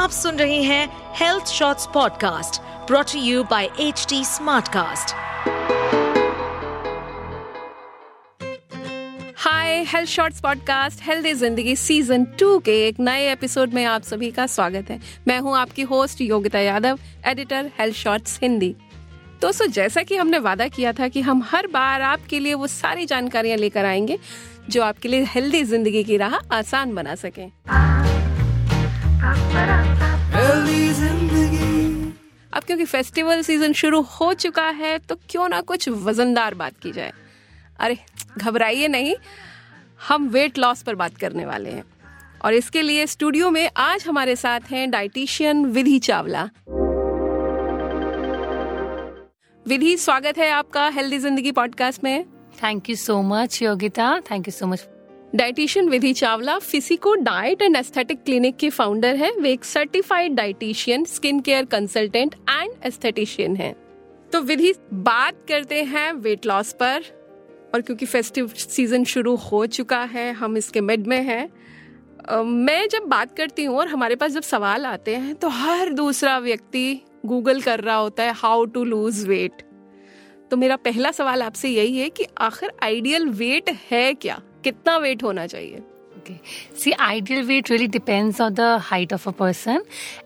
आप सुन रहे हैं Health Shorts podcast brought you by H T Smartcast hi Health Shorts podcast healthy Zindagi season two के एक नए एपिसोड में आप सभी का स्वागत है। मैं हूँ आपकी host Yogita Yadav editor Health Shorts Hindi दोस्तों जैसा कि हमने वादा किया था कि हम हर बार आपके लिए वो सारी जानकारियाँ लेकर आएँगे, जो आपके लिए हेल्दी ज़िंदगी की राह आसान बना सके। अब क्योंकि फेस्टिवल सीज़न शुरू हो चुका है तो क्यों ना कुछ वजनदार बात की जाए? अरे घबराइए नहीं हम वेट लॉस पर बात करने वाले हैं। और इसके लिए स्टूडियो में आज हमारे साथ हैं डाइटिशियन विधि चावला। विधि स्वागत है आपका हेल्दी ज़िंदगी पॉडकास्ट में। Thank you so much Yogita thank you so much dietitian Vidhi Chawla Physico diet and aesthetic clinic के फाउंडर है। वे एक certified dietitian, skin care consultant and aesthetician हैं। तो विधि बात करते हैं वेट लॉस पर। और क्योंकि फेस्टिव सीज़न शुरू हो चुका है, हम इसके मिड में हैं। मैं जब बात करती हूँ और हमारे पास जब सवाल आते हैं तो हर दूसरा व्यक्ति गूगल कर रहा होता है हाउ टू लूज वेट तो मेरा पहला सवाल आपसे यही है कि आखिर आइडियल वेट है क्या? कितना वेट होना चाहिए? See ideal weight really depends on the height of a person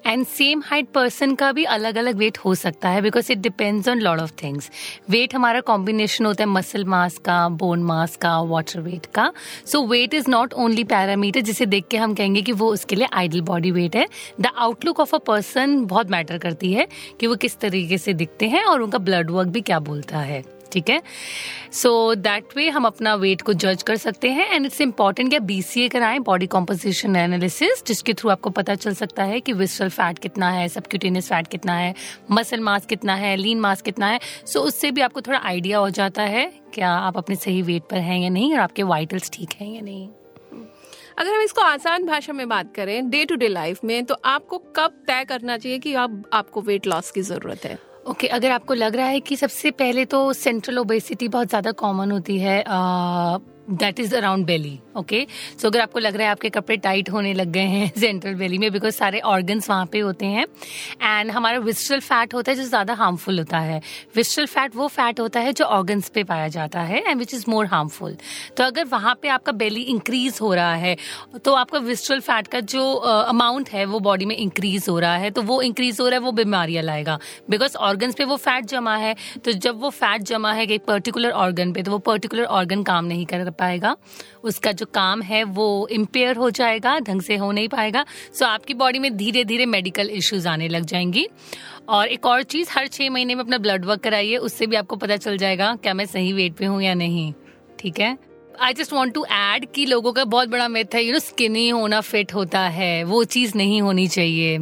and same height person का भी अलग अलग वेट हो सकता है because it depends on lot of things weight हमारा कॉम्बिनेशन होता है मसल मास का बोन मास का वाटर वेट का. So weight is not only parameter जिसे देख के हम कहेंगे कि वो उसके लिए आइडियल बॉडी वेट है. The outlook of a person बहुत मैटर करती है कि वो किस तरीके से दिखते हैं और उनका ब्लड वर्क भी क्या बोलता है. ठीक है? सो दैट वे हम अपना वेट को जज कर सकते हैं एंड इट्स इंपॉर्टेंट कि ए कराएँ बॉडी कॉम्पोजिशन एनालिसिस जिसके थ्रू आपको पता चल सकता है कि विस्टल फैट कितना है सबक्यूटेनियस फैट कितना है मसल मास कितना है लीन मास कितना है। सो so, उससे भी आपको थोड़ा आइडिया हो जाता है क्या आप अपने सही वेट पर हैं या नहीं और आपके वाइटल्स ठीक हैं या नहीं। अगर हम इसको आसान भाषा में बात करें डे टू डे लाइफ में तो आपको कब तय करना चाहिए कि अब आपको वेट लॉस की ज़रूरत है? ओके okay, अगर आपको लग रहा है कि सबसे पहले तो सेंट्रल ओबेसिटी बहुत ज़्यादा कॉमन होती है that is around belly okay so अगर आपको लग रहा है आपके कपड़े टाइट होने लग गए हैं सेंट्रल बेली में बिकॉज़ सारे ऑर्गन्स वहाँ पे होते हैं। एंड हमारा विस्ट्रल फैट होता है जो ज़्यादा हार्मफुल होता है। विस्ट्रल फैट वो फैट होता है जो ऑर्गन्स पे पाया जाता है and which is more harmful तो अगर वहाँ पे आपका बेली इंक्रीज हो रहा है तो आपका विस्ट्रल फैट का जो अमाउंट uh, है वो बॉडी में इंक्रीज हो रहा है तो वो इंक्रीज हो रहा है वो बीमारियाँ लाएगा। बिकॉज़ ऑर्गन्स पे वो फैट जमा है तो जब वो फैट जमा है एक पर्टिकुलर ऑर्गन पे तो वो पर्टिकुलर ऑर्गन काम नहीं कर पाएगा। उसका जो काम है वो इम्पेयर हो जाएगा, ढंग से हो नहीं पाएगा। सो आपकी बॉडी में धीरे धीरे मेडिकल इश्यूज़ आने लग जाएँगी। और एक और चीज़, हर छह महीने में अपना ब्लड वर्क कराइए, उससे भी आपको पता चल जाएगा क्या मैं सही वेट पे हूँ या नहीं। ठीक है? I just want to add कि लोगों का बहुत बड़ा मिथ है यू नो स्किनी होना फिट होता है, वो चीज़ नहीं होनी चाहिए।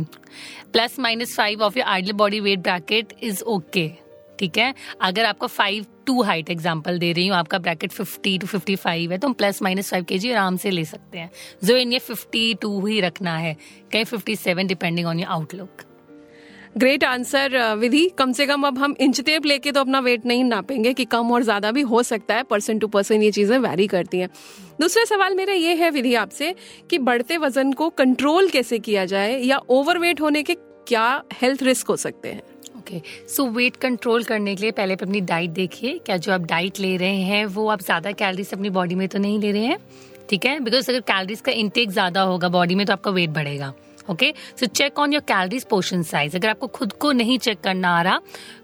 Plus minus five of your ideal body weight bracket is okay ठीक है? अगर आपका फाइव टू हाइट एग्ज़ाम्पल दे रही हूँ, आपका bracket fifty to fifty five है तो हम प्लस माइनस फाइव के जी आराम से ले सकते हैं। जो इन ये फिफ्टी टू ही रखना है, कहीं fifty seven depending on your outlook great answer Vidhi. कम से कम अब हम इंच टेप लेके तो अपना वेट नहीं नापेंगे कि कम और ज़्यादा भी हो सकता है परसेंट टू परसेंट ये चीज़ें वैरी करती हैं। दूसरा सवाल मेरा ये है विधि आपसे कि बढ़ते वज़न को कंट्रोल कैसे किया जाए या ओवरवेट होने के क्या हेल्थ रिस्क हो सकते हैं? ओके। सो वेट कंट्रोल करने के लिए पहले अपनी डाइट देखिए। क्या जो आप डाइट ले रहे हैं, वो आप ज़्यादा कैलोरीज अपनी बॉडी में तो नहीं ले रहे हैं? ठीक है? बिकॉज़ अगर कैलोरीज का इंटेक ज़्यादा होगा बॉडी में तो आपका वेट बढ़ेगा। Okay? So check on your calories portion size अगर आपको खुद को नहीं चेक करना आ रहा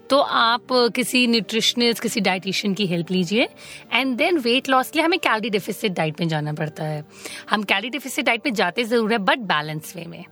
तो आप किसी न्यूट्रिशनिस्ट किसी डाइटिशियन की हेल्प लीजिए। एंड देन वेट लॉस के लिए हमें कैलोरी डिफिसिट डाइट में जाना पड़ता है। हम कैलोरी डिफिसिट डाइट में जाते ज़रूर है बट बैलेंस वे में।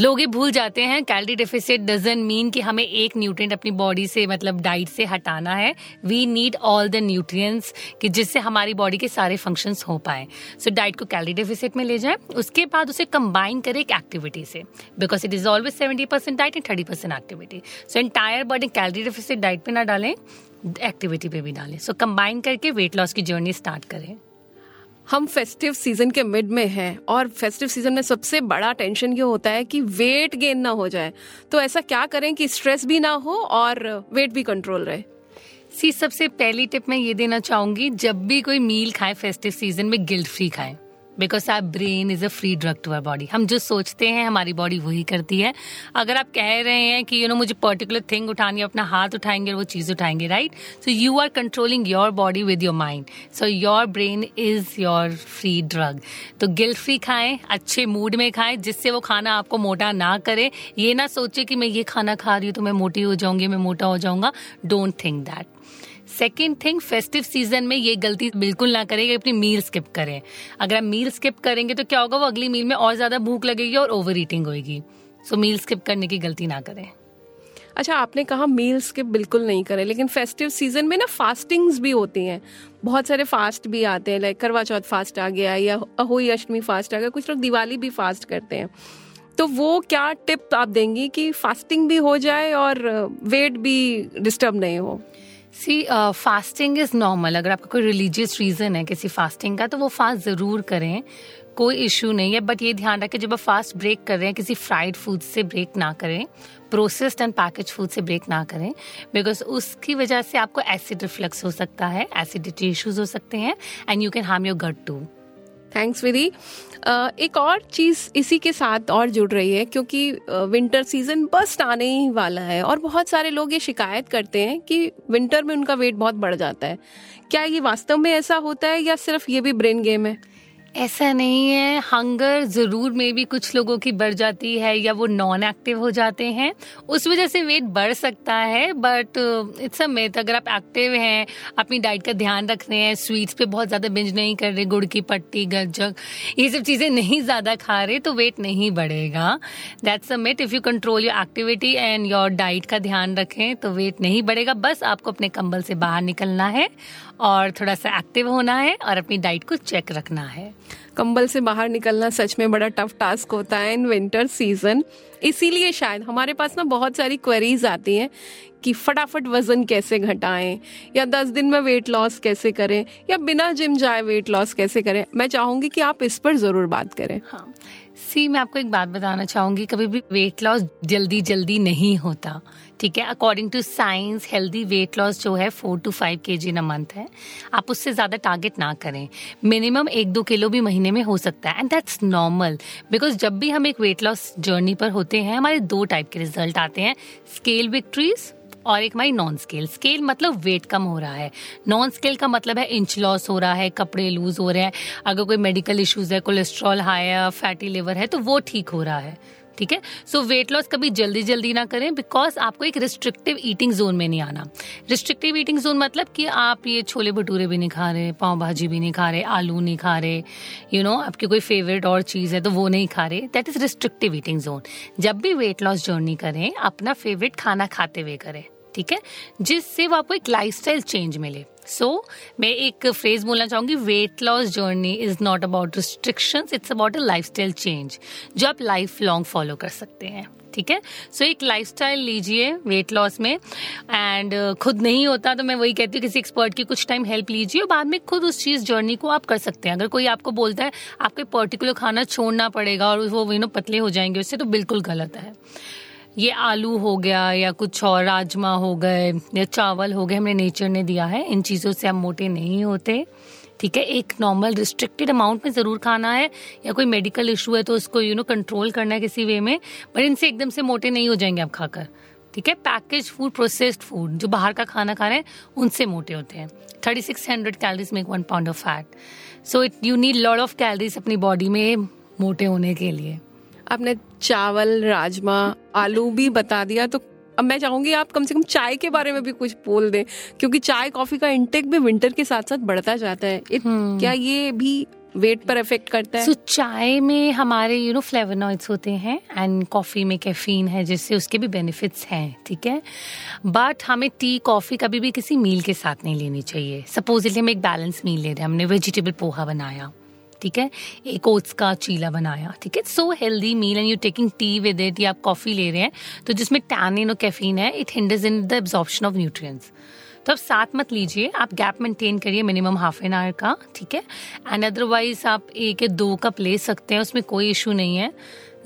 लोग ये भूल जाते हैं कैलरी डेफिसिट डजन मीन कि हमें एक न्यूट्रिएंट अपनी बॉडी से मतलब डाइट से हटाना है। We need all the nutrients कि जिससे हमारी बॉडी के सारे फ़ंक्शंस हो पाए। सो so, डाइट को कैलरी डेफिसिट में ले जाए उसके बाद उसे कंबाइन करें एक एक्टिविटी से। Because it is always seventy percent diet and thirty percent activity so entire body calorie deficit diet पे ना डालें एक्टिविटी पे भी डालें। सो so, कंबाइन करके वेट लॉस की जर्नी स्टार्ट करें। हम फेस्टिव सीज़न के मिड में हैं और फेस्टिव सीज़न में सबसे बड़ा टेंशन ये होता है कि वेट गेन ना हो जाए। तो ऐसा क्या करें कि स्ट्रेस भी ना हो और वेट भी कंट्रोल रहे? सी सबसे पहली टिप मैं ये देना चाहूँगी, जब भी कोई मील खाए फेस्टिव सीज़न में गिल्ट फ्री खाएँ। Because our brain is a free drug to our body हम जो सोचते हैं हमारी बॉडी वही करती है। अगर आप कह रहे हैं कि यू you नो know, मुझे पर्टिकुलर थिंग उठानी है अपना हाथ उठाएँगे और वो चीज़ उठाएँगे right so you are controlling your body with your mind so your brain is your free drug तो गिल्ट फ्री खाएँ अच्छे मूड में खाएँ जिससे वो खाना आपको मोटा ना करे। ये ना सोचे कि मैं ये खाना खा रही हूँ तो मैं मोटी हो जाऊँगी मैं मोटा हो जाऊँगा। Don't think that second thing festive season में ये गलती बिल्कुल ना करें कि अपनी मील स्किप करें। अगर आप मील स्किप करेंगे तो क्या होगा? वो अगली मील में और ज़्यादा भूख लगेगी और ओवर ईटिंग होगी सो मील स्किप करने की गलती ना करें। अच्छा आपने कहा मील स्किप बिल्कुल नहीं करें, लेकिन फेस्टिव सीज़न में ना फास्टिंग्स भी होती हैं। बहुत सारे फास्ट भी आते हैं लाइक करवा चौथ फास्ट आ गया या अहोई अष्टमी फास्ट आ गया, कुछ लोग दिवाली भी फास्ट करते हैं। तो वो क्या टिप आप देंगी कि फास्टिंग भी हो जाए और वेट भी डिस्टर्ब नहीं हो? सी फास्टिंग इज़ नॉर्मल अगर आपका कोई रिलीजियस रीजन है किसी फास्टिंग का तो वो फास्ट ज़रूर करें। कोई इश्यू नहीं है बट ये ध्यान रखें, जब आप फास्ट ब्रेक कर रहे हैं, किसी फ्राइड फ़ूड से ब्रेक ना करें प्रोसेस्ड एंड पैकेज फ़ूड से ब्रेक ना करें बिकॉज़ उसकी वजह से आपको एसिड रिफ्लक्स हो सकता है एसिडिटी इश्यूज़ हो सकते हैं and you can harm your gut too thanks Vidhi एक और चीज़ इसी के साथ और जुड़ रही है, क्योंकि विंटर सीज़न बस आने ही वाला है और बहुत सारे लोग ये शिकायत करते हैं कि विंटर में उनका वेट बहुत बढ़ जाता है। क्या ये वास्तव में ऐसा होता है या सिर्फ़ ये भी ब्रेन गेम है? ऐसा नहीं है। हंगर ज़रूर में भी कुछ लोगों की बढ़ जाती है या वो नॉन एक्टिव हो जाते हैं। उस वजह से वेट बढ़ सकता है बट इट्स अ मिथ अगर आप एक्टिव हैं, अपनी डाइट का ध्यान रख रहे हैं स्वीट्स पे बहुत ज़्यादा बिंज नहीं कर रहे, गुड़ की पट्टी, गज्जक, ये सब चीज़ें नहीं ज़्यादा खा रहे तो वेट नहीं बढ़ेगा। That's a myth if you control your activity and your diet का ध्यान रखें तो वेट नहीं बढ़ेगा। बस आपको अपने कंबल से बाहर निकलना है और थोड़ा सा एक्टिव होना है और अपनी डाइट को चेक रखना है। कंबल से बाहर निकलना सच में बड़ा टफ टास्क होता है इन विंटर सीज़न इसीलिए शायद हमारे पास ना बहुत सारी क्वेरीज आती हैं कि फटाफट वज़न कैसे घटाएँ या दस दिन में वेट लॉस कैसे करें या बिना जिम जाए वेट लॉस कैसे करें। मैं चाहूँगी कि आप इस पर ज़रूर बात करें। हाँ। सी मैं आपको एक बात बताना चाहूँगी कभी भी वेट लॉस जल्दी जल्दी नहीं होता। ठीक है? According to science healthy weight loss जो है फोर टू फाइव के जी इन अ मंथ है। आप उससे ज़्यादा टारगेट ना करें। मिनिमम एक दो किलो भी महीने में हो सकता है। एंड दैट्स नॉर्मल बिकॉज़ जब भी हम एक वेट लॉस जर्नी पर होते हैं, हमारे दो टाइप के रिज़ल्ट आते हैं। स्केल विक्ट्रीज और एक हमारी नॉन स्केल स्केल मतलब वेट कम हो रहा है। नॉन स्केल का मतलब है इंच लॉस हो रहा है, कपड़े लूज हो रहे हैं। अगर कोई मेडिकल इश्यूज़ है कोलेस्ट्रॉल हाई है फैटी लिवर है तो वो ठीक हो रहा है। ठीक है? सो वेट लॉस कभी जल्दी जल्दी ना करें बिकॉज़ आपको एक रिस्ट्रिक्टिव ईटिंग जोन में नहीं आना। रिस्ट्रिक्टिव ईटिंग जोन मतलब कि आप ये छोले भटूरे भी नहीं खा रहे, पाव भाजी भी नहीं खा रहे, आलू नहीं खा रहे यू नो आपकी कोई फेवरेट और चीज़ है तो वो नहीं खा रहे। That is restrictive eating zone जब भी वेट लॉस जर्नी करें, अपना फेवरेट खाना खाते हुए करें। ठीक है जिससे वो आपको एक लाइफस्टाइल चेंज मिले। सो so, मैं एक फ्रेज बोलना चाहूँगी weight loss journey is not about restriction it's about a life style change जो आप लाइफ लॉन्ग फॉलो कर सकते हैं ठीक है? सो so, एक लाइफस्टाइल लीजिए वेट लॉस में एंड uh, खुद नहीं होता तो मैं वही कहती हूँ किसी एक्सपर्ट की कुछ टाइम हेल्प लीजिए और बाद में खुद उस चीज़ जर्नी को आप कर सकते हैं। अगर कोई आपको बोलता है आपको पर्टिकुलर खाना छोड़ना पड़ेगा और वो यू नो पतले हो जाएँगे उससे तो बिल्कुल गलत है। ये आलू हो गया या कुछ और, राजमा हो गए या चावल हो गए, हमने नेचर ने दिया है। इन चीज़ों से हम मोटे नहीं होते, ठीक है? एक नॉर्मल रिस्ट्रिक्टेड अमाउंट में ज़रूर खाना है या कोई मेडिकल इशू है तो उसको यू नो कंट्रोल करना है किसी वे में बट इनसे एकदम से मोटे नहीं हो जाएँगे आप खाकर, ठीक है? पैकेज फ़ूड प्रोसेस्ड फ़ूड जो बाहर का खाना खा रहे हैं, उनसे मोटे होते हैं। Thirty six hundred calories make one pound of fat so it you need lot of calories अपनी बॉडी में मोटे होने के लिए। आपने चावल राजमा आलू भी बता दिया तो अब मैं चाहूँगी आप कम से कम चाय के बारे में भी कुछ बोल दें क्योंकि चाय कॉफ़ी का इंटेक भी विंटर के साथ साथ बढ़ता जाता है। हम्म। क्या ये भी वेट पर इफ़ेक्ट करता है? सो so, चाय में हमारे यू नो फ्लेवोनॉइड्स होते हैं एंड कॉफ़ी में कैफीन है जिससे उसके भी बेनिफिट्स हैं ठीक है? बट हमें टी कॉफ़ी कभी भी किसी मील के साथ नहीं लेनी चाहिए। सपोजली हम एक बैलेंस मील ले रहे हैं हमने वेजिटेबल पोहा बनाया। ठीक है? एक ओट्स का चीला बनाया, ठीक है? So healthy meal and you taking tea with it या आप कॉफ़ी ले रहे हैं तो जिसमें टैनिन और कैफीन है it hinders in the absorption of nutrients तो आप साथ मत लीजिए, आप गैप मेंटेन करिए मिनिमम हाफ़ एन आवर का, ठीक है? एंड अदरवाइज़ आप एक या दो कप ले सकते हैं, उसमें कोई इशू नहीं है।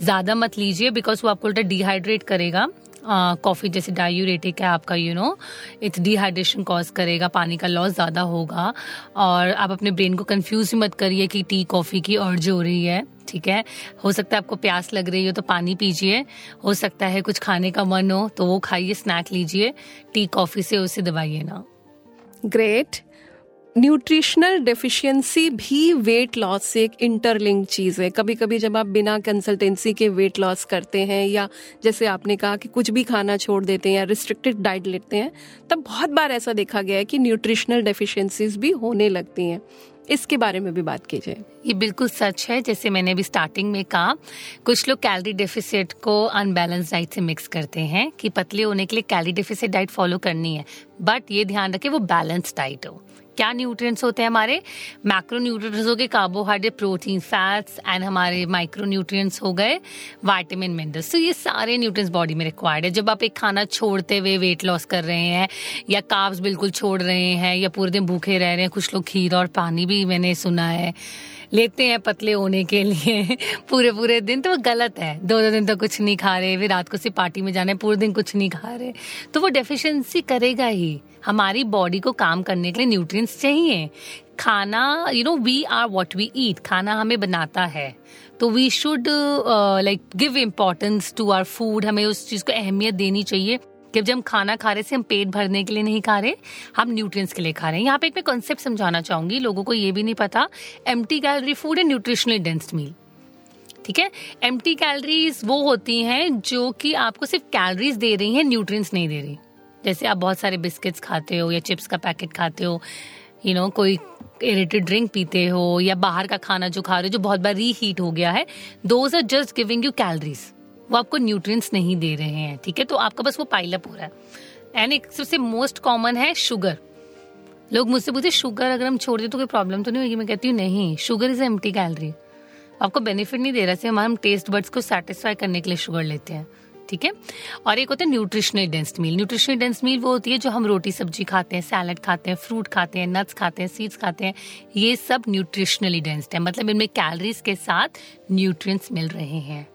ज़्यादा मत लीजिए बिकॉज़ वो आपको उल्टा डिहाइड्रेट करेगा। कॉफ़ी जैसे डायूरेटिक है आपका you know it's dehydration cause करेगा, पानी का लॉस ज़्यादा होगा। और आप अपने ब्रेन को कंफ्यूज मत करिए कि टी कॉफ़ी की अर्ज़ हो रही है, ठीक है? हो सकता है आपको प्यास लग रही हो तो पानी पीजिए। हो सकता है कुछ खाने का मन हो तो वो खाइए स्नैक लीजिए। टी कॉफ़ी से उसे दबाइए ना। ग्रेट न्यूट्रिशनल डेफिशिएंसी भी वेट लॉस से एक इंटरलिंक चीज़ है। कभी कभी जब आप बिना कंसल्टेंसी के वेट लॉस करते हैं या जैसे आपने कहा कि कुछ भी खाना छोड़ देते हैं या रिस्ट्रिक्टेड डाइट लेते हैं, तब बहुत बार ऐसा देखा गया है कि न्यूट्रिशनल डेफिशिएंसीज भी होने लगती हैं। इसके बारे में भी बात कीजिए। ये बिल्कुल सच है, जैसे मैंने अभी स्टार्टिंग में कहा, कुछ लोग कैलोरी डेफिसिट को अनबैलेंस डाइट से मिक्स करते हैं कि पतले होने के लिए कैलोरी डेफिसिट डाइट फॉलो करनी है। बट ये ध्यान रखें, वो बैलेंस डाइट हो। क्या न्यूट्रिएंट्स होते हैं हमारे? मैक्रो न्यूट्रिएंट्स हो गए कार्बोहाइड्रेट प्रोटीन फैट्स एंड हमारे माइक्रो न्यूट्रिएंट्स हो गए वाइटामिन मिनरल्स तो ये सारे न्यूट्रिएंट्स बॉडी में रिक्वायर्ड है। जब आप एक खाना छोड़ते हुए वेट लॉस कर रहे हैं, या काब्स बिल्कुल छोड़ रहे हैं, या पूरे दिन भूखे रह रहे हैं, कुछ लोग खीर और पानी भी मैंने सुना है लेते हैं पतले होने के लिए पूरे पूरे दिन। तो वो गलत है। दो दो दिन तो कुछ नहीं खा रहे, फिर रात को सिर्फ़ पार्टी में जाने पूरे दिन कुछ नहीं खा रहे। तो वो डेफिशिएंसी करेगा ही। हमारी बॉडी को काम करने के लिए न्यूट्रिएंट्स चाहिए। खाना you know we are what we eat खाना हमें बनाता है। तो we should like give importance to our food हमें उस चीज़ को अहमियत देनी चाहिए। कि जब हम खाना खा रहे से हम पेट भरने के लिए नहीं खा रहे हम न्यूट्रिएंट्स के लिए खा रहे हैं। यहाँ पे एक मैं कॉन्सेप्ट समझाना चाहूँगी लोगों को ये भी नहीं पता M calorie food and nutritionally dense meal ठीक है? एम कैलोरीज वो होती हैं जो कि आपको सिर्फ़ कैलोरीज दे रही हैं न्यूट्रिएंट्स नहीं दे रही। जैसे आप बहुत सारे बिस्किट्स खाते हो या चिप्स का पैकेट खाते हो यू you नो know, कोई इरेटेड ड्रिंक पीते हो या बाहर का खाना जो खा रहे हो जो बहुत बार रीहीट हो गया है those are just giving you calories वो आपको न्यूट्रिएंट्स नहीं दे रहे हैं, ठीक है? तो आपका बस वो पाइलअप हो रहा है। एंड एक सबसे मोस्ट कॉमन है शुगर लोग मुझसे पूछते शुगर अगर हम छोड़ दें तो कोई प्रॉब्लम तो नहीं होगी? मैं कहती हूँ, नहीं शुगर इज़ एम्प्टी कैलरी आपको बेनिफिट नहीं दे रहा से हमारे हम टेस्ट बर्ड्स को सेटिस्फाई करने के लिए शुगर लेते हैं, ठीक है? और एक होता है nutritional dense meal nutritional dense meal वो होती है जो हम रोटी, सब्ज़ी खाते हैं सैलड खाते हैं फ्रूट खाते हैं नट्स खाते हैं सीड्स खाते हैं, ये सब न्यूट्रिशनली डेंस्ड है। मतलब इनमें कैलोरीज के साथ न्यूट्रिएंट्स मिल रहे हैं।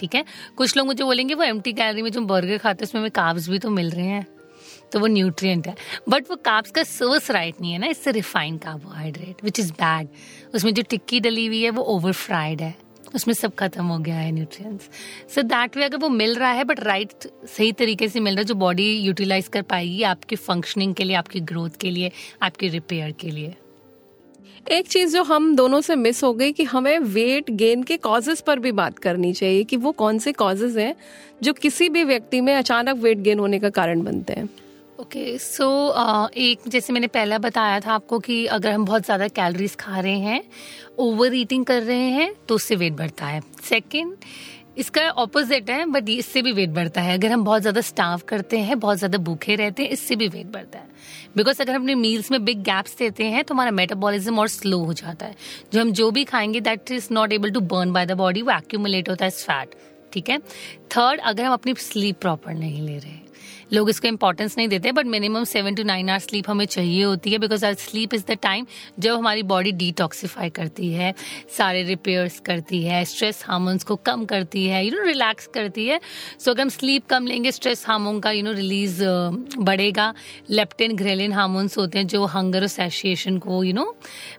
ठीक है? कुछ लोग मुझे बोलेंगे वो एम कैलोरी में जो बर्गर खाते हैं उसमें काब्स भी तो मिल रहे हैं। तो वो न्यूट्रिएंट है। बट वो काब्स का सोर्स राइट नहीं है ना इससे refined carbohydrate which is bad उसमें जो टिक्की डली हुई है वो ओवर फ्राइड है। उसमें सब खत्म हो गया है न्यूट्रिएंट्स सो दैट वे अगर वो मिल रहा है बट राइट right, सही तरीके से मिल रहा है जो बॉडी यूटिलाइज कर पाएगी आपकी फंक्शनिंग के लिए आपकी ग्रोथ के लिए आपके रिपेयर के लिए। एक चीज़ जो हम दोनों से मिस हो गई कि हमें वेट गेन के कॉजेज पर भी बात करनी चाहिए कि वो कौन से कॉजेज हैं जो किसी भी व्यक्ति में अचानक वेट गेन होने का कारण बनते हैं। Okay okay, so so, uh, एक जैसे मैंने पहला बताया था आपको कि अगर हम बहुत ज़्यादा कैलोरीज खा रहे हैं ओवर ईटिंग कर रहे हैं तो उससे वेट बढ़ता है। सेकंड इसका ऑपोजिट है बट इससे भी वेट बढ़ता है। अगर हम बहुत ज़्यादा स्टाफ करते हैं बहुत ज़्यादा भूखे रहते हैं इससे भी वेट बढ़ता है। बिकॉज़ अगर हम अपने मील्स में बिग गैप्स देते हैं तो हमारा मेटाबॉलिज्म और स्लो हो जाता है। जो हम जो भी खाएँगे that is not able to burn by the body वो एक्यूमुलेट होता है फैट ठीक है? थर्ड अगर हम अपनी स्लीप प्रॉपर नहीं ले रहे लोग इसको इंपॉर्टेंस नहीं देते but minimum seven to nine hour sleep हमें चाहिए होती है because our sleep is the time जब हमारी बॉडी डिटॉक्सीफाई करती है, सारे रिपेयर्स करती है स्ट्रेस हार्मोन्स को कम करती है यू नो रिलैक्स करती है। सो अगर हम स्लीप कम लेंगे स्ट्रेस हार्मोन का यू नो रिलीज़ बढ़ेगा। लेप्टिन ग्रेलिन हार्मोन्स होते हैं जो हंगर और सेशिएशन को यू नो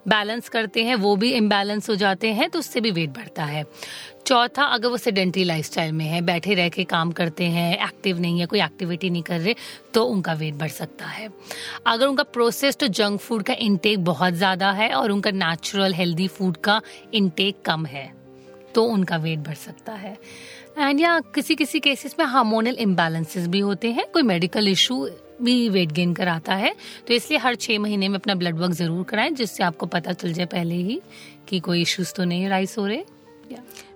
बैलेंस करते हैं, वो भी इम्बैलेंस हो जाते हैं तो उससे भी वेट बढ़ता है। चौथा, अगर वो सेडेंट्री लाइफस्टाइल में है, बैठे रह के काम करते हैं एक्टिव नहीं है, कोई एक्टिविटी नहीं कर रहे तो उनका वेट बढ़ सकता है। अगर उनका प्रोसेस्ड जंक फ़ूड का इनटेक बहुत ज़्यादा है और उनका नेचुरल हेल्दी फ़ूड का इनटेक कम है तो उनका वेट बढ़ सकता है। एंड या किसी किसी केसेस में हार्मोनल इम्बैलेंसेस भी होते हैं, कोई मेडिकल इशू भी वेट गेन कराता है तो इसलिए हर छः महीने में अपना ब्लड वर्क ज़रूर कराएँ, जिससे आपको पता चल जाए पहले ही कि कोई इश्यूज़ तो नहीं राइस हो रहे।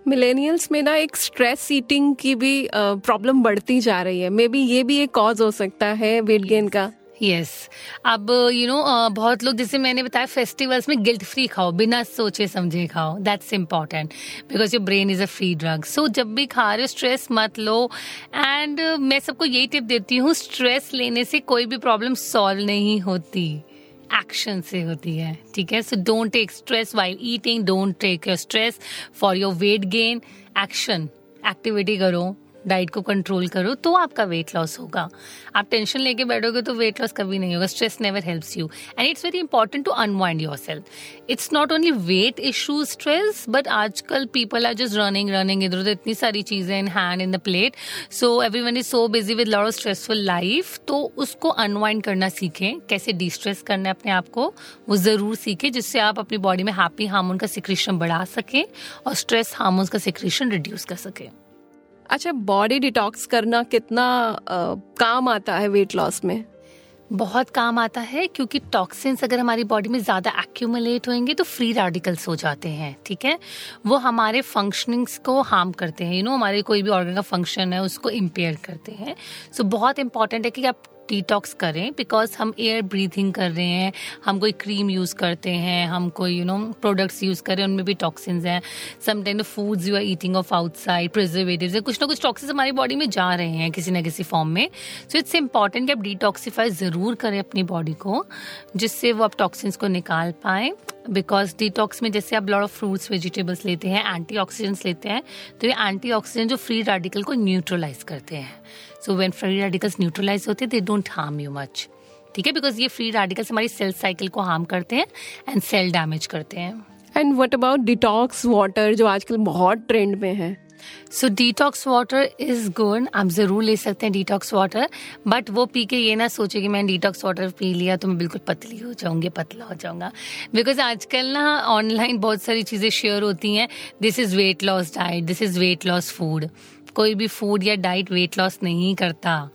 मिलेनियल्स में ना एक स्ट्रेस ईटिंग की भी प्रॉब्लम बढ़ती जा रही है। मे बी ये भी एक कॉज हो सकता है वेट गेन का। Yes yes. अब यू you नो uh, बहुत लोग जैसे मैंने बताया फेस्टिवल्स में गिल्ट फ्री खाओ बिना सोचे समझे खाओ। That's important because your brain is a free drug so जब भी खा रहे हो स्ट्रेस मत लो। एंड मैं सबको यही टिप देती हूँ स्ट्रेस लेने से कोई भी प्रॉब्लम सॉल्व नहीं होती। एक्शन से होती है, ठीक है? So don't take stress while eating don't take your stress for your weight gain action activity करो डाइट को कंट्रोल करो तो आपका वेट लॉस होगा। आप टेंशन लेके बैठोगे तो वेट लॉस कभी नहीं होगा। Stress never helps you and it's very important to unwind your self it's not only weight issue stress but आजकल people are just running running इधर उधर। इतनी सारी चीज़ें in hand in the plate so everyone is so busy with lot of stressful life तो उसको unwind करना सीखें। कैसे डिस्ट्रेस करना है अपने आप को, वो ज़रूर सीखें, जिससे आप अपनी बॉडी में हैप्पी हार्मोन का सिक्रेशन बढ़ा सकें और स्ट्रेस हार्मोन का सिक्रेशन रिड्यूस कर सकें। अच्छा बॉडी डिटॉक्स करना कितना आ, काम आता है वेट लॉस में? बहुत काम आता है क्योंकि टॉक्सिन्स अगर हमारी बॉडी में ज़्यादा एक्यूमुलेट होंगे तो फ्री रेडिकल्स हो जाते हैं ठीक है? वो हमारे फंक्शनिंग्स को हार्म करते हैं यू you नो know, हमारे कोई भी ऑर्गन का फ़ंक्शन है उसको इम्पेयर करते हैं। सो so, बहुत इंपॉर्टेंट है कि आप डिटॉक्स करें बिकॉज़ हम एयर ब्रीथिंग कर रहे हैं, हम कोई क्रीम यूज़ करते हैं, हम कोई यू नो प्रोडक्ट्स यूज़ कर उनमें भी टॉक्सिन्स हैं। Sometime foods you are eating of outside preservative कुछ ना कुछ टॉक्सिन्स हमारी बॉडी में जा रहे हैं किसी ना किसी फॉर्म में। सो इट्स इंपॉर्टेंट कि आप डिटॉक्सीफाई ज़रूर करें अपनी बॉडी को, जिससे वो आप टॉक्सिन्स को निकाल पाएँ। बिकॉज़ डिटॉक्स में जैसे आप लॉट ऑफ़ फ्रूट्स वेजिटेबल्स लेते हैं एंटी लेते हैं तो ये एंटी जो फ्री रेडिकल को न्यूट्रलाइज करते हैं। So when free radicals neutralize होते they don't harm you much ठीक है? बिकॉज़ ये फ्री रेडिकल्स हमारी सेल साइकिल को हार्म करते हैं एंड सेल डैमेज करते हैं. And what about detox water जो आजकल बहुत ट्रेंड में है? So detox water is good आप ज़रूर ले सकते हैं डिटॉक्स वाटर बट वो पी के ये ना सोचे कि मैंने डिटॉक्स वाटर पी लिया तो मैं बिल्कुल पतली हो जाऊँगी पतला हो जाऊँगा. बिकॉज़ आजकल ना ऑनलाइन बहुत सारी चीज़ें शेयर होती हैं. This is weight loss diet this is weight loss food कोई भी फ़ूड या डाइट वेट लॉस नहीं करता।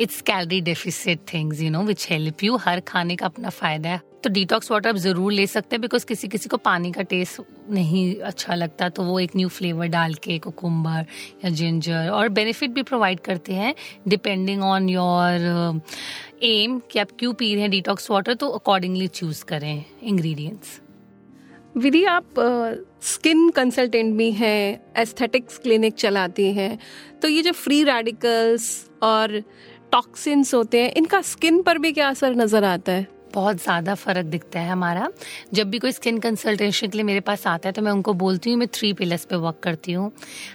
It's calorie deficit things you know which help you हर खाने का अपना फ़ायदा है। तो डिटॉक्स वाटर आप ज़रूर ले सकते हैं बिकॉज़ किसी किसी को पानी का टेस्ट नहीं अच्छा लगता तो वो एक न्यू फ्लेवर डाल के कोकुम्बर या जिंजर और बेनिफिट भी प्रोवाइड करते हैं। डिपेंडिंग ऑन योर एम कि आप क्यों पी रहे हैं डिटॉक्स वाटर तो अकॉर्डिंगली चूज़ करें इंग्रेडिएंट्स विधि आप स्किन कंसल्टेंट भी हैं एस्थेटिक्स क्लिनिक चलाती हैं तो ये जो फ्री रेडिकल्स और टॉक्सिन्स होते हैं इनका स्किन पर भी क्या असर नज़र आता है? बहुत ज़्यादा फ़र्क दिखता है हमारा। जब भी कोई स्किन कंसल्टेशन के लिए मेरे पास आता है तो मैं उनको बोलती हूँ मैं थ्री पिलर्स पे वर्क करती हूँ।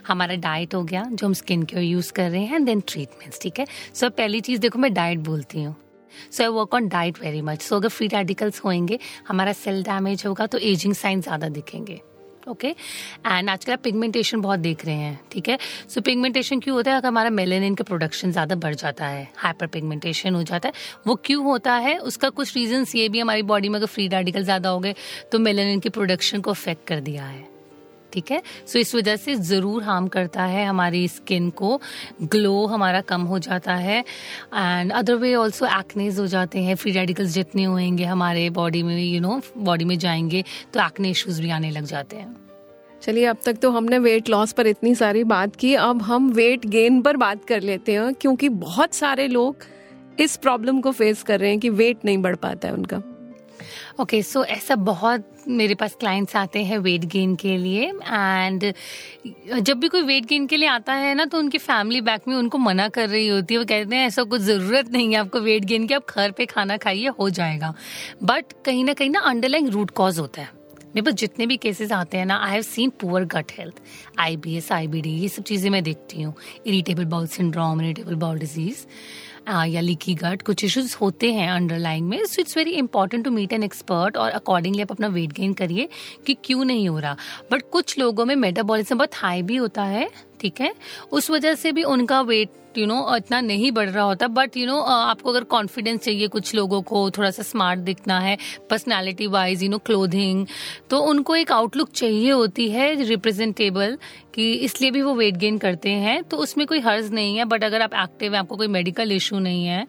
हमारा डाइट हो गया जो हम स्किन के यूज़ कर रहे हैं देन ट्रीटमेंट्स ठीक है? सो so, पहली चीज़ देखो मैं डाइट बोलती हूँ। So I work on diet very much so अगर फ्री रेडिकल्स होंगे हमारा सेल डैमेज होगा तो एजिंग साइन ज़्यादा दिखेंगे ओके एंड आजकल आप पिगमेंटेशन बहुत देख रहे हैं, ठीक है? सो पिगमेंटेशन क्यों होता है? अगर हमारा मेलेनिन का प्रोडक्शन ज़्यादा बढ़ जाता है हाइपर पिगमेंटेशन हो जाता है, वो क्यों होता है? उसका कुछ रीजंस ये भी हमारी बॉडी में अगर फ्री रेडिकल ज़्यादा हो गए तो मेलेनिन की प्रोडक्शन को अफेक्ट कर दिया है ठीक है? सो so, इस वजह से ज़रूर हार्म करता है हमारी स्किन को। ग्लो हमारा कम हो जाता है। And other way also acnes हो जाते हैं। फ्री रेडिकल्स जितने होंगे हमारे बॉडी में यू नो बॉडी में जाएँगे तो एक्ने इश्यूज़ भी आने लग जाते हैं। चलिए अब तक तो हमने वेट लॉस पर इतनी सारी बात की। अब हम वेट गेन पर बात कर लेते हैं क्योंकि बहुत सारे लोग इस प्रॉब्लम को फेस कर रहे हैं कि वेट नहीं बढ़ पाता है उनका। ओके सो ऐसा बहुत मेरे पास क्लाइंट्स आते हैं वेट गेन के लिए एंड जब भी कोई वेट गेन के लिए आता है ना तो उनकी फैमिली बैक में उनको मना कर रही होती है। वो कहते हैं, ऐसा कुछ ज़रूरत नहीं है आपको वेट गेन की, आप घर पे खाना खाइए, हो जाएगा। बट कहीं ना कहीं ना अंडरलाइंग रूट कॉज होता है। मेरे पास जितने भी केसेस आते हैं ना I have seen poor gut health I B S I B D ये सब चीज़ें मैं देखती हूँ। Irritable bowel syndrome irritable bowel disease या लीकी गट कुछ इश्यूज़ होते हैं अंडरलाइंग में so it's very important to meet an expert और अकॉर्डिंगली आप अपना वेट गेन करिए कि क्यों नहीं हो रहा। बट कुछ लोगों में मेटाबॉलिज्म बहुत हाई भी होता है, ठीक है? उस वजह से भी उनका वेट यू नो इतना नहीं बढ़ रहा होता बट यू नो आपको अगर कॉन्फिडेंस चाहिए कुछ लोगों को, थोड़ा सा स्मार्ट दिखना है personality wise you know clothing तो उनको एक आउटलुक चाहिए होती है रिप्रेजेंटेबल कि इसलिए भी वो वेट गेन करते हैं तो उसमें कोई हर्ज नहीं है बट अगर आप एक्टिव हैं, आपको कोई मेडिकल इशू नहीं है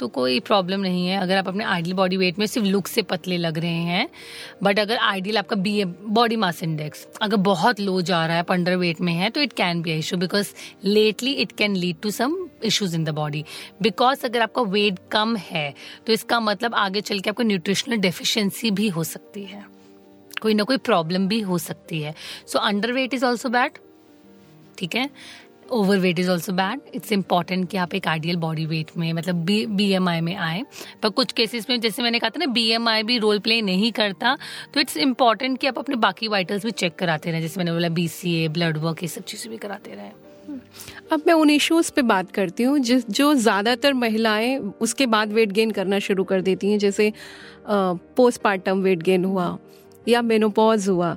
तो कोई प्रॉब्लम नहीं है। अगर आप अपने आइडियल बॉडी वेट में सिर्फ़ लुक से पतले लग रहे हैं बट अगर आइडियल आपका बी बॉडी मास इंडेक्स अगर बहुत लो जा रहा है अंडर वेट में है तो it can be issue because lately it can lead to some issues in the body because अगर आपका वेट कम है तो इसका मतलब आगे चल के आपको न्यूट्रिशनल डेफिशिएंसी भी हो सकती है। कोई ना कोई प्रॉब्लम भी हो सकती है। So under weight is also bad ठीक है? Over weight is also bad it's important कि आप एक आइडियल बॉडी वेट में मतलब बी एम आई में आए। पर कुछ केसेस में, जैसे मैंने कहा था ना बी एम आई भी रोल प्ले नहीं करता तो इट्स इंपॉर्टेंट कि आप अपने बाकी वाइटल्स भी चेक कराते रहे। जैसे मैंने बोला B C A blood work ये सब चीज़ें भी कराते रहे। अब मैं उन इश्यूज़ पे बात करती हूँ, जिस, जो ज़्यादातर महिलाएँ उसके बाद वेट गेन करना शुरू कर देती हैं। जैसे पोस्टमार्टम वेट गेन हुआ या मेनोपॉज हुआ।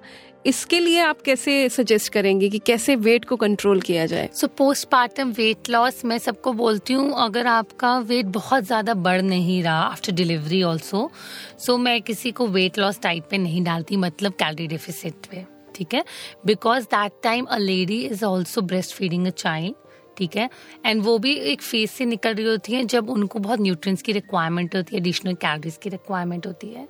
इसके लिए आप कैसे सजेस्ट करेंगे कि कैसे वेट को कंट्रोल किया जाए? सो पोस्टमार्टम वेट लॉस मैं सबको बोलती हूँ अगर आपका वेट बहुत ज़्यादा बढ़ नहीं रहा आफ्टर डिलीवरी ऑल्सो सो मैं किसी को वेट लॉस टाइप पे नहीं डालती मतलब कैलोरी डिफिसिट पे ठीक है? Because that time a lady is also breast feeding a child ठीक है? एंड वो भी एक फ़ेज़ से निकल रही होती है जब उनको बहुत न्यूट्रिएंट्स की रिक्वायरमेंट होती है एडिशनल कैलोरीज की रिक्वायरमेंट होती है।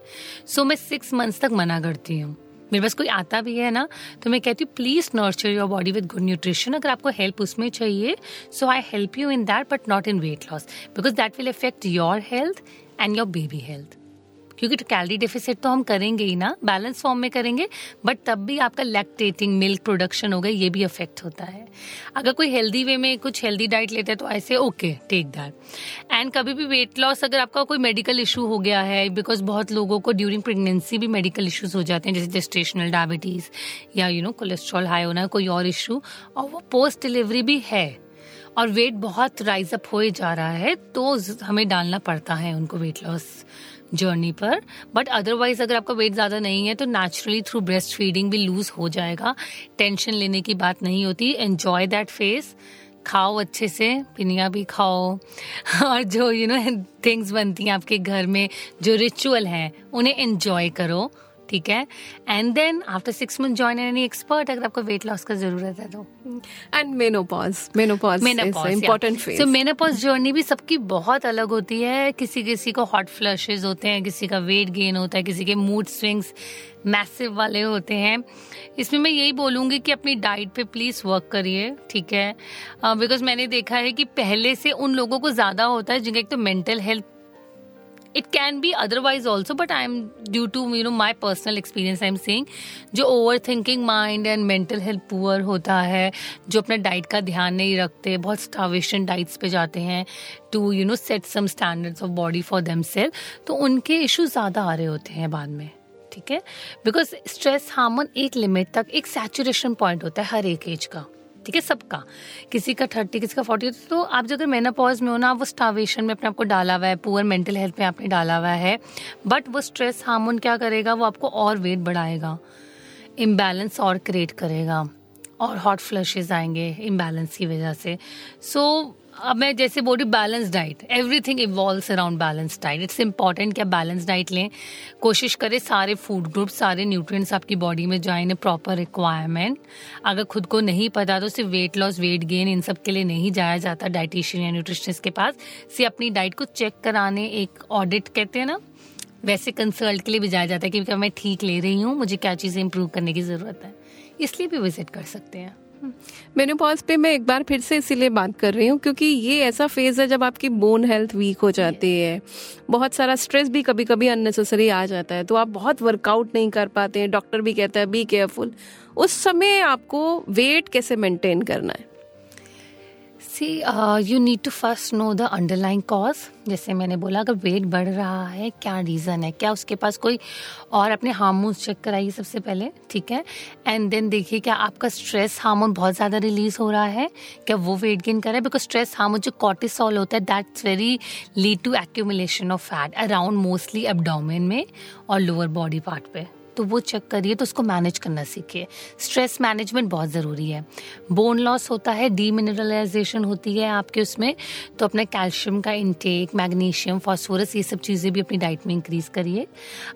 सो so, मैं सिक्स मंथ्स तक मना करती हूँ। मेरे पास कोई आता भी है ना तो मैं कहती हूँ please nurture your body with good nutrition अगर आपको हेल्प उसमें चाहिए so I help you in that but not in weight loss because that will affect your health and your baby health क्योंकि कैलरी डिफिसिट तो हम करेंगे ही ना balance form में करेंगे बट तब भी आपका लैक्टेटिंग मिल्क प्रोडक्शन होगा ये भी अफेक्ट होता है। अगर कोई हेल्दी वे में कुछ हेल्दी डाइट लेते हैं तो ऐसे ओके टेक दैट एंड कभी भी वेट लॉस अगर आपका कोई मेडिकल इशू हो गया है बिकॉज़ बहुत लोगों को ड्यूरिंग प्रेगनेंसी भी मेडिकल इश्यूज़ हो जाते हैं, जैसे जेस्टेशनल डायबिटीज़ या यू नो कोलेस्ट्रॉल हाई होना, कोई और इशू और वो पोस्ट डिलीवरी भी है, और वेट बहुत राइज अप हो जा रहा है तो हमें डालना पड़ता है उनको वेट लॉस जर्नी पर. बट अदरवाइज़ अगर आपका वेट ज़्यादा नहीं है तो नेचुरली थ्रू ब्रेस्ट फीडिंग भी लूज हो जाएगा. टेंशन लेने की बात नहीं होती. एन्जॉय दैट फेस खाओ अच्छे से. पिनिया भी खाओ. और जो यू नो थिंग्स बनती हैं आपके घर में, जो रिचुअल हैं, उन्हें एंजॉय करो. ठीक है? And then after six month join any expert अगर आपको वेट लॉस का ज़रूरत है तो। And menopause menopause important phase so menopause journey भी सबकी बहुत अलग होती है। किसी किसी को हॉट फ्लशेज होते हैं किसी का वेट गेन होता है किसी के मूड स्विंग्स मैसिव वाले होते हैं। इसमें मैं यही बोलूँगी कि अपनी डाइट पे प्लीज़ वर्क करिए ठीक है? बिकॉज़ uh, मैंने देखा है कि पहले से उन लोगों को ज़्यादा होता है जिनका एक तो mental health it can be otherwise also but I am due to you know my personal experience I am saying जो over thinking mind and mental health poor होता है, जो अपने डाइट का ध्यान नहीं रखते, बहुत स्टावेशन डाइट्स पे जाते हैं to you know set some standards of body for them self तो उनके इश्यूज़ ज़्यादा आ रहे होते हैं बाद में, ठीक है? बिकॉज़ स्ट्रेस हार्मोन एक लिमिट तक, एक सैचुरेशन पॉइंट होता है हर एक एज का। ठीक है सबका। किसी का थर्टी किसी का फोर्टी तो आप जो अगर मेनापॉज में हो ना वो स्टावेशन में अपने आपको डाला हुआ है पुअर मेंटल हेल्थ में आपने डाला हुआ है बट वो स्ट्रेस हार्मोन क्या करेगा वो आपको और वेट बढ़ाएगा इम्बैलेंस और क्रिएट करेगा और हॉट फ्लशेज आएँगे इम्बैलेंस की वजह से सो। So, अब मैं जैसे बोल रही balance diet everything evolve around balance diet it's important कि आप बैलेंस डाइट लें। कोशिश करें सारे फ़ूड ग्रुप सारे न्यूट्रिएंट्स आपकी बॉडी में जाए इन प्रॉपर रिक्वायरमेंट अगर खुद को नहीं पता तो सिर्फ़ वेट लॉस वेट गेन इन सब के लिए नहीं जाया जाता डाइटिशियन या न्यूट्रिशनिस्ट के पास। सिर्फ़ अपनी डाइट को चेक कराने, एक ऑडिट कहते हैं ना, वैसे कंसल्ट के लिए भी जाया जाता है कि मैं ठीक ले रही हूँ, मुझे क्या चीज़ें इंप्रूव करने की ज़रूरत है। इसलिए भी विज़िट कर सकते हैं। मेनोपॉज पे मैं एक बार फिर से इसीलिए बात कर रही हूँ क्योंकि ये ऐसा फ़ेज़ है जब आपकी बोन हेल्थ वीक हो जाती है। बहुत सारा स्ट्रेस भी कभी कभी अननेसेसरी आ जाता है तो आप बहुत वर्कआउट नहीं कर पाते हैं डॉक्टर भी कहता है बी केयरफुल उस समय आपको वेट कैसे मेंटेन करना है? See you need to first know the underline cause जैसे मैंने बोला, अगर वेट बढ़ रहा है, क्या रीज़न है? क्या उसके पास कोई और अपने हार्मोन्स चेक कराइए सबसे पहले, ठीक है? एंड देन देखिए क्या आपका स्ट्रेस हार्मोन बहुत ज़्यादा रिलीज़ हो रहा है, क्या वो वेट गेन कर रहा है? बिकॉज़ स्ट्रेस हार्मोन जो कॉर्टिसॉल होता है that's very lead to accumulation of fat around mostly abdomen में और लोअर बॉडी पार्ट पे। तो वो चेक करिए तो उसको मैनेज करना सीखिए। स्ट्रेस मैनेजमेंट बहुत ज़रूरी है। बोन लॉस होता है डीमिनरलाइजेशन होती है आपके उसमें तो अपने कैल्शियम का इंटेक मैग्नीशियम फॉस्फोरस ये सब चीज़ें भी अपनी डाइट में इंक्रीज करिए।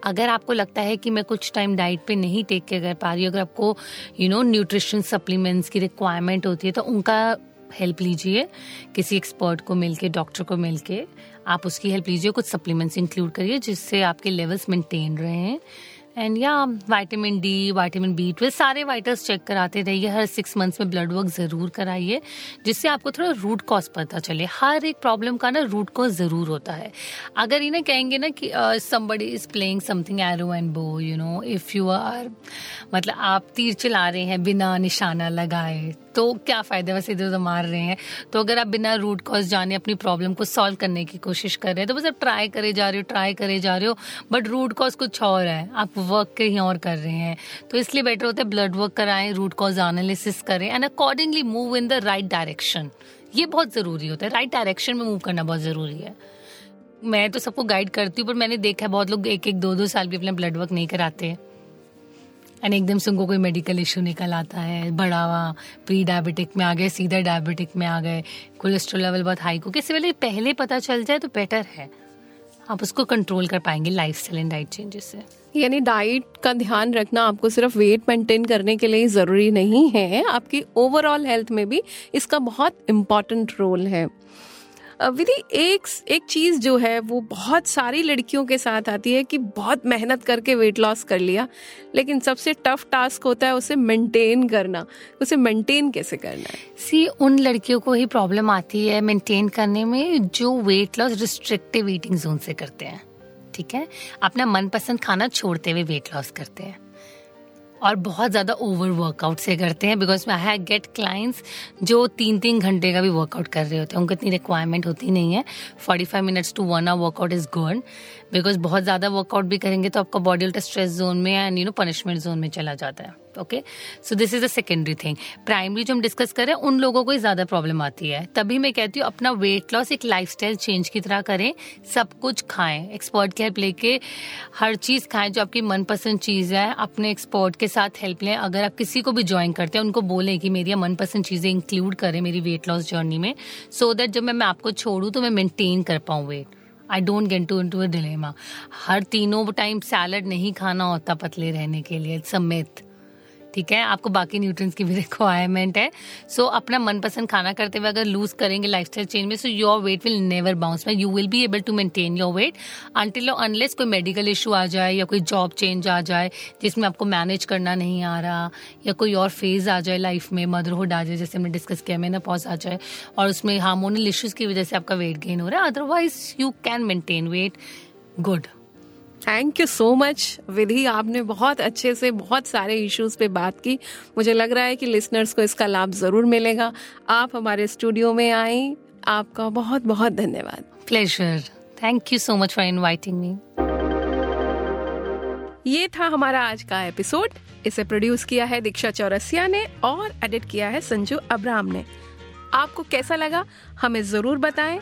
अगर आपको लगता है कि मैं कुछ टाइम डाइट पे नहीं टेक के कर पा रही हूँ, अगर आपको यू नो न्यूट्रिशन सप्लीमेंट्स की रिक्वायरमेंट होती है तो उनका हेल्प लीजिए, किसी एक्सपर्ट को मिलके डॉक्टर को मिलके। आप उसकी हेल्प लीजिए कुछ सप्लीमेंट्स इंक्लूड करिए जिससे आपके लेवल्स मेंटेन रहे। हैं एंड या vitamin D vitamin B twelve सारे वाइटल्स चेक कराते रहिए। हर सिक्स मंथ्स में ब्लड वर्क ज़रूर कराइए, जिससे आपको थोड़ा रूट कॉज पता चले। हर एक प्रॉब्लम का ना रूट कॉज ज़रूर होता है। अगर ये ना कहेंगे ना कि somebody is playing something arrow and bow you know if you are मतलब आप तीर चला रहे हैं, बिना निशाना लगाए तो क्या फ़ायदा वैसे इधर उधर मार रहे हैं। तो अगर आप बिना रूट कॉज जाने अपनी प्रॉब्लम को सॉल्व करने की कोशिश कर रहे हैं तो बस आप ट्राई करे जा रहे हो ट्राई करे जा रहे हो बट रूट कॉज कुछ और है। आप वर्क कहीं और कर रहे हैं। तो इसलिए बेटर होता है ब्लड वर्क कराएँ रूट कॉज एनालिसिस करें and accordingly move in the right direction ये बहुत ज़रूरी होता है। राइट डायरेक्शन में मूव करना बहुत ज़रूरी है। मैं तो सबको गाइड करती हूँ, पर मैंने देखा है बहुत लोग एक एक दो दो साल भी अपना ब्लड वर्क नहीं कराते एंड एकदम से उनको कोई मेडिकल इशू निकल आता है बढ़ावा प्री डायबिटिक में आ गए, सीधा डायबिटिक में आ गए। कोलेस्ट्रॉल लेवल बहुत हाई को, किसी वाले पहले पता चल जाए तो बेटर है। आप उसको कंट्रोल कर पाएँगे life style and diet changes से। यानी डाइट का ध्यान रखना आपको सिर्फ़ वेट मेंटेन करने के लिए ज़रूरी नहीं है, आपकी ओवरऑल हेल्थ में भी इसका बहुत इम्पोर्टेंट रोल है। विधि, एक एक चीज़ जो है, वो बहुत सारी लड़कियों के साथ आती है कि बहुत मेहनत करके वेट लॉस कर लिया, लेकिन सबसे टफ टास्क होता है उसे मेंटेन करना। उसे मेंटेन कैसे करना है? सी, उन लड़कियों को ही प्रॉब्लम आती है मेंटेन करने में, जो weight loss restrictive eating zone से करते हैं। ठीक है? अपना मनपसंद खाना छोड़ते हुए वेट लॉस करते हैं। और बहुत ज़्यादा ओवर वर्कआउट से करते हैं because I have get clients जो तीन तीन घंटे का भी वर्कआउट कर रहे होते हैं। उनको इतनी रिक्वायरमेंट होती नहीं है। Forty five minutes to one hour workout is good because बहुत ज़्यादा वर्कआउट भी करेंगे तो आपका बॉडी उल्टा स्ट्रेस जोन में and you know punishment zone में चला जाता है okay so this is a secondary thing primary जो हम डिस्कस कर रहे हैं उन लोगों को ही ज़्यादा प्रॉब्लम आती है। तभी मैं कहती हूँ अपना वेट लॉस एक लाइफ चेंज की तरह करें सब कुछ खाएँ। एक्सपर्ट की हेल्प लेके हर चीज़ खाएँ जो आपकी मनपसंद चीज़ है अपने एक्सपर्ट के साथ हेल्प लें। अगर आप किसी को भी ज्वाइन करते हैं उनको बोलें कि मेरी मनपसंद चीज़ें इंक्लूड करें मेरी वेट लॉस जर्नी में सो so दैट जब मैं, मैं आपको छोड़ू तो मैं मेंटेन कर पाऊँ weight I don't get to to a dilemma हर तीनों टाइम सैलड नहीं खाना होता पतले रहने के लिए. समेत ठीक है? आपको बाकी न्यूट्रिएंट्स की भी रिक्वायरमेंट है। सो so, अपना मनपसंद खाना करते हुए अगर लूज करेंगे लाइफ स्टाइल चेंज में so your weight will never bounce you will be able to maintain your weight until unless कोई मेडिकल इशू आ जाए या कोई जॉब चेंज आ जाए जिसमें आपको मैनेज करना नहीं आ रहा या कोई और फ़ेज़ आ जाए लाइफ में मदरहुड आ जाए जैसे हमने डिस्कस किया मैंने पॉज आ जाए और उसमें हार्मोनल इश्यूज़ की वजह से आपका वेट गेन हो रहा है otherwise you can maintain weight good thank you so much Vidhi. आपने बहुत अच्छे से बहुत सारे इश्यूज़ पे बात की। मुझे लग रहा है कि लिसनर्स को इसका लाभ ज़रूर मिलेगा। आप हमारे स्टूडियो में आए आपका बहुत बहुत धन्यवाद। Pleasure thank you so much for inviting me ये था हमारा आज का एपिसोड इसे प्रोड्यूस किया है दीक्षा चौरसिया ने और एडिट किया है संजू अब्राम ने। आपको कैसा लगा हमें ज़रूर बताएँ।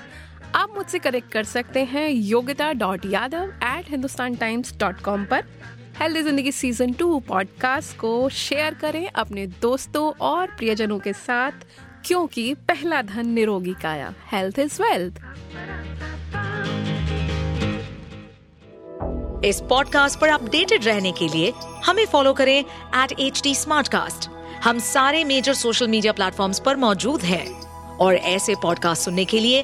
आप मुझसे कनेक्ट कर सकते हैं Yogyata dot Yadav at Hindustan Times dot com पर। Healthy Zindagi season two podcast को शेयर करें अपने दोस्तों और प्रियजनों के साथ, क्योंकि पहला धन निरोगी काया। हेल्थ इज़ वेल्थ इस पॉडकास्ट पर अपडेटेड रहने के लिए हमें फॉलो करें एट एच डी हम सारे मेजर सोशल मीडिया प्लेटफॉर्म्स पर मौजूद हैं। और ऐसे पॉडकास्ट सुनने के लिए